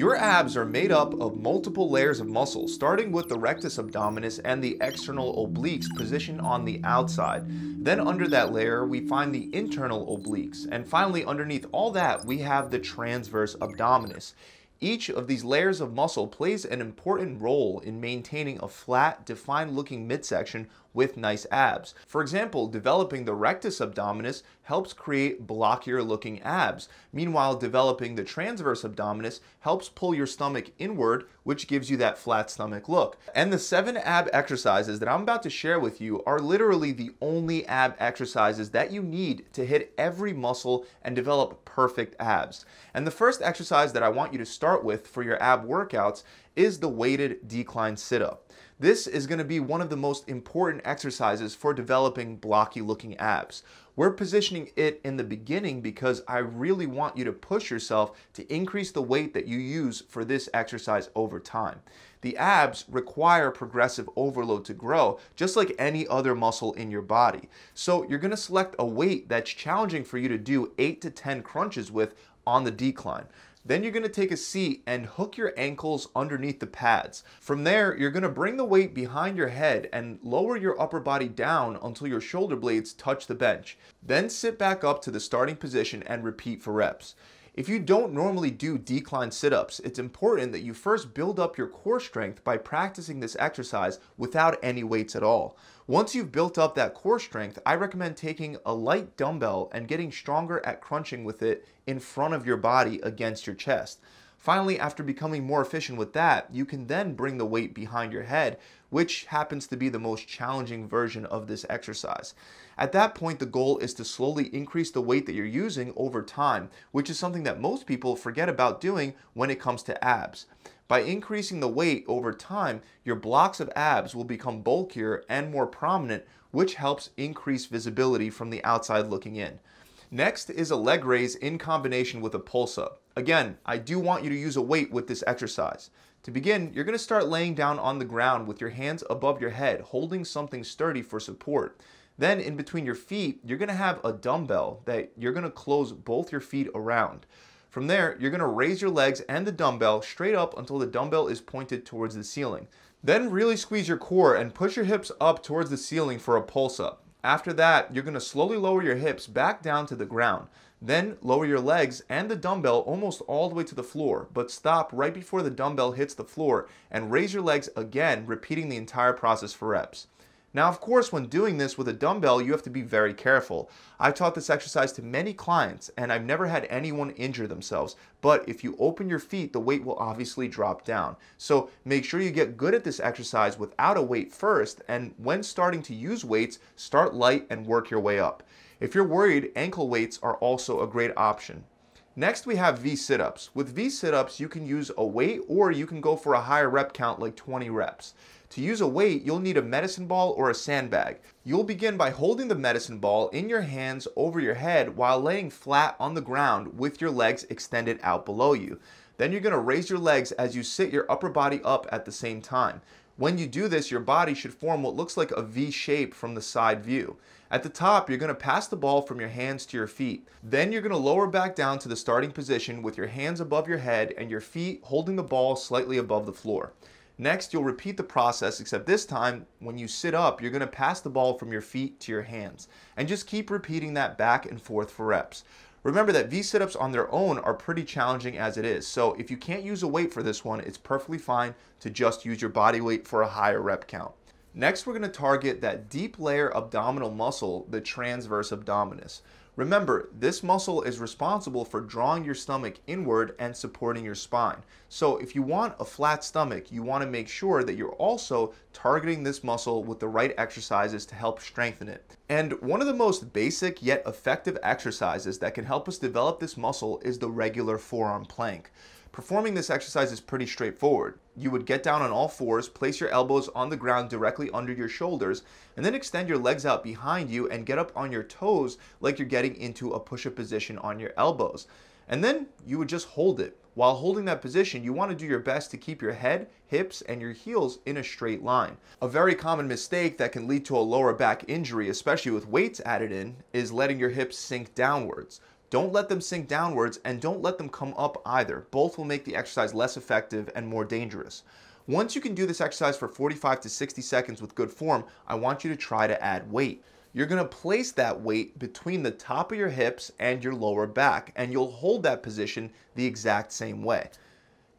Your abs are made up of multiple layers of muscle, starting with the rectus abdominis and the external obliques positioned on the outside. Then under that layer, we find the internal obliques. And finally, underneath all that, we have the transverse abdominis. Each of these layers of muscle plays an important role in maintaining a flat, defined looking midsection with nice abs. For example, developing the rectus abdominis helps create blockier looking abs. Meanwhile, developing the transverse abdominis helps pull your stomach inward, which gives you that flat stomach look. And the seven ab exercises that I'm about to share with you are literally the only ab exercises that you need to hit every muscle and develop perfect abs. And the first exercise that I want you to start with for your ab workouts is the weighted decline sit up. This is to be one of the most important exercises for developing blocky looking abs. We're positioning it in the beginning because I really want you to push yourself to increase the weight that you use for this exercise over time. The abs require progressive overload to grow, just like any other muscle in your body. So you're gonna select a weight that's challenging for you to do 8 to 10 crunches with on the decline. Then you're gonna take a seat and hook your ankles underneath the pads. From there, you're gonna bring the weight behind your head and lower your upper body down until your shoulder blades touch the bench. Then sit back up to the starting position and repeat for reps. If you don't normally do decline sit-ups, it's important that you first build up your core strength by practicing this exercise without any weights at all. Once you've built up that core strength, I recommend taking a light dumbbell and getting stronger at crunching with it in front of your body against your chest. Finally, after becoming more efficient with that, you can then bring the weight behind your head, which happens to be the most challenging version of this exercise. At that point, the goal is to slowly increase the weight that you're using over time, which is something that most people forget about doing when it comes to abs. By increasing the weight over time, your blocks of abs will become bulkier and more prominent, which helps increase visibility from the outside looking in. Next is a leg raise in combination with a pulse up. Again, I do want you to use a weight with this exercise. To begin, you're going to start laying down on the ground with your hands above your head, holding something sturdy for support. Then in between your feet, you're going to have a dumbbell that you're going to close both your feet around. From there, you're going to raise your legs and the dumbbell straight up until the dumbbell is pointed towards the ceiling. Then really squeeze your core and push your hips up towards the ceiling for a pulse up. After that, you're going to slowly lower your hips back down to the ground. Then lower your legs and the dumbbell almost all the way to the floor, but stop right before the dumbbell hits the floor and raise your legs again, repeating the entire process for reps. Now, of course, when doing this with a dumbbell, you have to be very careful. I've taught this exercise to many clients and I've never had anyone injure themselves. But if you open your feet, the weight will obviously drop down. So make sure you get good at this exercise without a weight first. And when starting to use weights, start light and work your way up. If you're worried, ankle weights are also a great option. Next, we have V sit-ups. With V sit-ups, you can use a weight or you can go for a higher rep count like 20 reps. To use a weight, you'll need a medicine ball or a sandbag. You'll begin by holding the medicine ball in your hands over your head while laying flat on the ground with your legs extended out below you. Then you're gonna raise your legs as you sit your upper body up at the same time. When you do this, your body should form what looks like a V shape from the side view. At the top, you're going to pass the ball from your hands to your feet. Then you're going to lower back down to the starting position with your hands above your head and your feet holding the ball slightly above the floor. Next, you'll repeat the process, except this time, when you sit up, you're gonna pass the ball from your feet to your hands. And just keep repeating that back and forth for reps. Remember that V sit-ups on their own are pretty challenging as it is. So if you can't use a weight for this one, it's perfectly fine to just use your body weight for a higher rep count. Next, we're gonna target that deep layer abdominal muscle, the transverse abdominis. Remember, this muscle is responsible for drawing your stomach inward and supporting your spine. So if you want a flat stomach, you want to make sure that you're also targeting this muscle with the right exercises to help strengthen it. And one of the most basic yet effective exercises that can help us develop this muscle is the regular forearm plank. Performing this exercise is pretty straightforward. You would get down on all fours, place your elbows on the ground directly under your shoulders, and then extend your legs out behind you and get up on your toes like you're getting into a push-up position on your elbows. And then you would just hold it. While holding that position, you want to do your best to keep your head, hips, and your heels in a straight line. A very common mistake that can lead to a lower back injury, especially with weights added in, is letting your hips sink downwards. Don't let them sink downwards and don't let them come up either. Both will make the exercise less effective and more dangerous. Once you can do this exercise for 45 to 60 seconds with good form, I want you to try to add weight. You're gonna place that weight between the top of your hips and your lower back, and you'll hold that position the exact same way.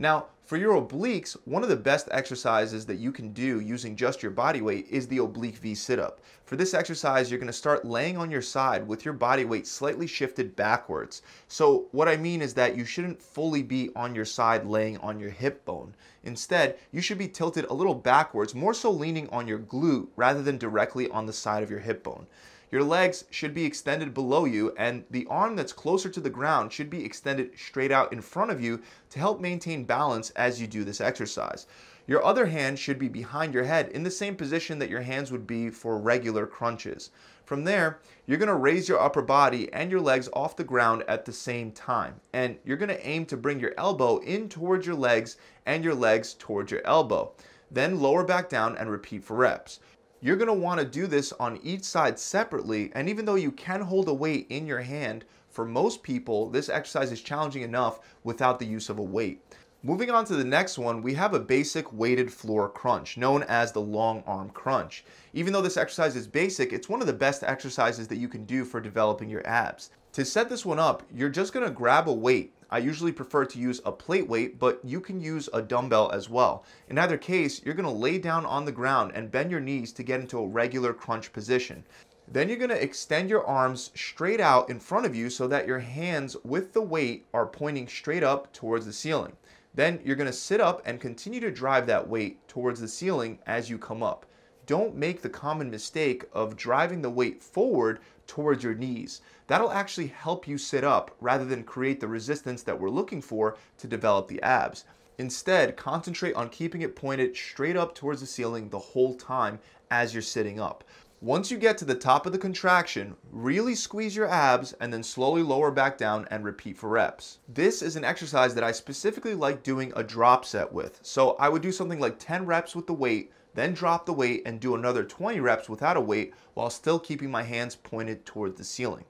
Now, for your obliques, one of the best exercises that you can do using just your body weight is the oblique V sit-up. For this exercise, you're gonna start laying on your side with your body weight slightly shifted backwards. So what I mean is that you shouldn't fully be on your side laying on your hip bone. Instead, you should be tilted a little backwards, more so leaning on your glute rather than directly on the side of your hip bone. Your legs should be extended below you and the arm that's closer to the ground should be extended straight out in front of you to help maintain balance as you do this exercise. Your other hand should be behind your head in the same position that your hands would be for regular crunches. From there, you're gonna raise your upper body and your legs off the ground at the same time. And you're gonna aim to bring your elbow in towards your legs and your legs towards your elbow. Then lower back down and repeat for reps. You're gonna wanna do this on each side separately, and even though you can hold a weight in your hand, for most people, this exercise is challenging enough without the use of a weight. Moving on to the next one, we have a basic weighted floor crunch, known as the long arm crunch. Even though this exercise is basic, it's one of the best exercises that you can do for developing your abs. To set this one up, you're just gonna grab a weight I usually prefer to use a plate weight, but you can use a dumbbell as well. In either case, you're gonna lay down on the ground and bend your knees to get into a regular crunch position. Then you're gonna extend your arms straight out in front of you so that your hands with the weight are pointing straight up towards the ceiling. Then you're gonna sit up and continue to drive that weight towards the ceiling as you come up. Don't make the common mistake of driving the weight forward towards your knees. That'll actually help you sit up rather than create the resistance that we're looking for to develop the abs. Instead, concentrate on keeping it pointed straight up towards the ceiling the whole time as you're sitting up. Once you get to the top of the contraction, really squeeze your abs and then slowly lower back down and repeat for reps. This is an exercise that I specifically like doing a drop set with. So I would do something like 10 reps with the weight, then drop the weight and do another 20 reps without a weight while still keeping my hands pointed toward the ceiling.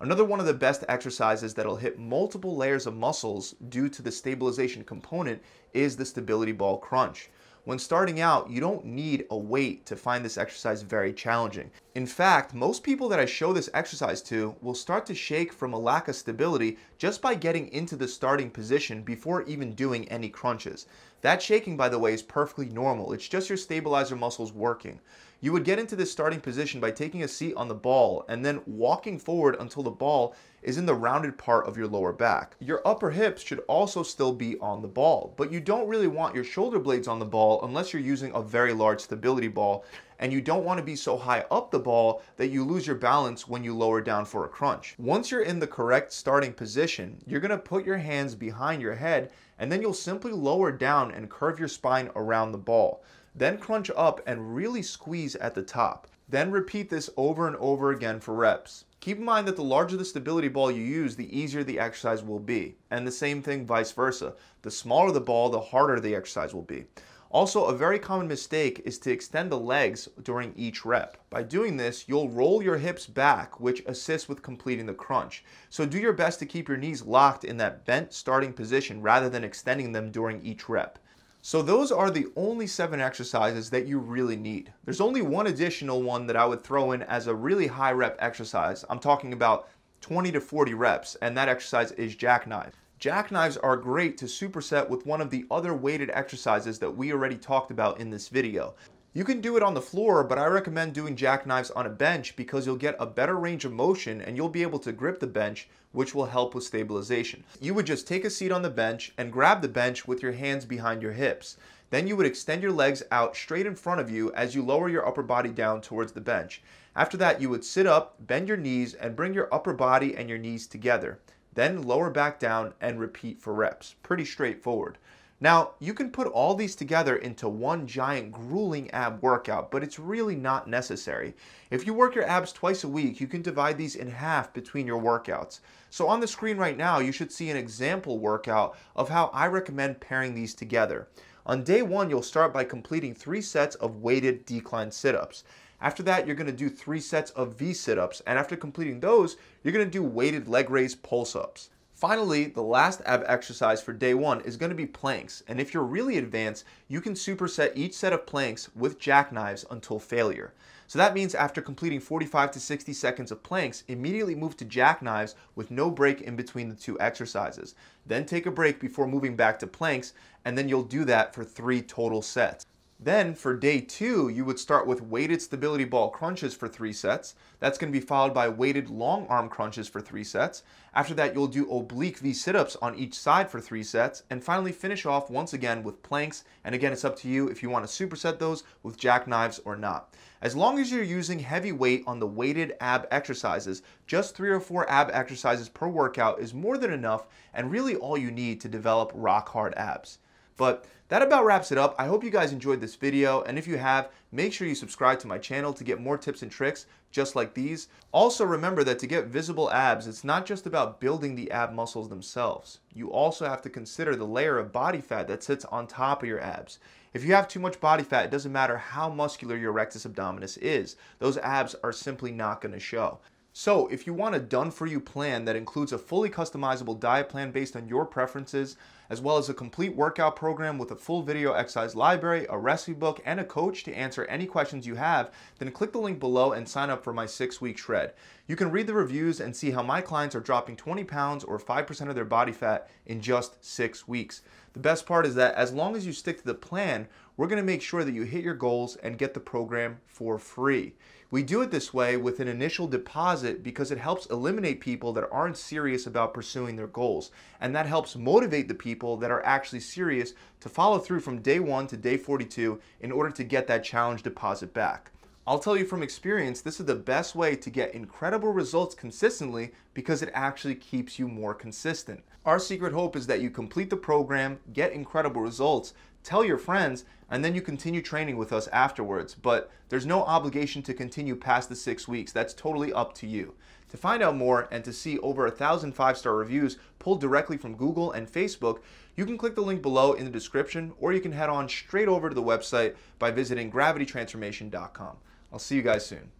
Another one of the best exercises that'll hit multiple layers of muscles due to the stabilization component is the stability ball crunch. When starting out, you don't need a weight to find this exercise very challenging. In fact, most people that I show this exercise to will start to shake from a lack of stability just by getting into the starting position before even doing any crunches. That shaking, by the way, is perfectly normal. It's just your stabilizer muscles working. You would get into this starting position by taking a seat on the ball and then walking forward until the ball is in the rounded part of your lower back. Your upper hips should also still be on the ball, but you don't really want your shoulder blades on the ball unless you're using a very large stability ball and you don't want to be so high up the ball that you lose your balance when you lower down for a crunch. Once you're in the correct starting position, you're going to put your hands behind your head and then you'll simply lower down and curve your spine around the ball. Then crunch up and really squeeze at the top. Then repeat this over and over again for reps. Keep in mind that the larger the stability ball you use, the easier the exercise will be. And the same thing vice versa. The smaller the ball, the harder the exercise will be. Also, a very common mistake is to extend the legs during each rep. By doing this, you'll roll your hips back, which assists with completing the crunch. So do your best to keep your knees locked in that bent starting position rather than extending them during each rep. So those are the only seven exercises that you really need. There's only one additional one that I would throw in as a really high rep exercise. I'm talking about 20 to 40 reps, and that exercise is jackknife. Jackknives are great to superset with one of the other weighted exercises that we already talked about in this video. You can do it on the floor, but I recommend doing jackknives on a bench because you'll get a better range of motion and you'll be able to grip the bench, which will help with stabilization. You would just take a seat on the bench and grab the bench with your hands behind your hips. Then you would extend your legs out straight in front of you as you lower your upper body down towards the bench. After that, you would sit up, bend your knees, and bring your upper body and your knees together. Then lower back down and repeat for reps. Pretty straightforward. Now, you can put all these together into one giant grueling ab workout, but it's really not necessary. If you work your abs twice a week, you can divide these in half between your workouts. So on the screen right now, you should see an example workout of how I recommend pairing these together. On day one, you'll start by completing three sets of weighted decline sit-ups. After that, you're gonna do three sets of V sit-ups, and after completing those, you're gonna do weighted leg raise pulse-ups. Finally, the last ab exercise for day one is to be planks, and if you're really advanced, you can superset each set of planks with jackknives until failure. So that means after completing 45 to 60 seconds of planks, immediately move to jackknives with no break in between the two exercises. Then take a break before moving back to planks, and then you'll do that for three total sets. Then for day two, you would start with weighted stability ball crunches for three sets. That's going to be followed by weighted long arm crunches for three sets. After that, you'll do oblique V sit-ups on each side for three sets. And finally finish off once again with planks. And again, it's up to you if you want to superset those with jackknives or not. As long as you're using heavy weight on the weighted ab exercises, just three or four ab exercises per workout is more than enough and really all you need to develop rock hard abs. But that about wraps it up. I hope you guys enjoyed this video, and if you have, make sure you subscribe to my channel to get more tips and tricks just like these. Also remember that to get visible abs, it's not just about building the ab muscles themselves. You also have to consider the layer of body fat that sits on top of your abs. If you have too much body fat, it doesn't matter how muscular your rectus abdominis is. Those abs are simply not to show. So if you want a done-for-you plan that includes a fully customizable diet plan based on your preferences, as well as a complete workout program with a full video exercise library, a recipe book, and a coach to answer any questions you have, then click the link below and sign up for my six-week shred. You can read the reviews and see how my clients are dropping 20 pounds or 5% of their body fat in just six weeks. The best part is that as long as you stick to the plan, we're gonna make sure that you hit your goals and get the program for free. We do it this way with an initial deposit because it helps eliminate people that aren't serious about pursuing their goals. And that helps motivate the people that are actually serious to follow through from day one to day 42 in order to get that challenge deposit back. I'll tell you from experience, this is the best way to get incredible results consistently because it actually keeps you more consistent. Our secret hope is that you complete the program, get incredible results, tell your friends, and then you continue training with us afterwards. But there's no obligation to continue past the six weeks. That's totally up to you. To find out more and to see over a thousand five-star reviews pulled directly from Google and Facebook, you can click the link below in the description, or you can head on straight over to the website by visiting gravitytransformation.com. I'll see you guys soon.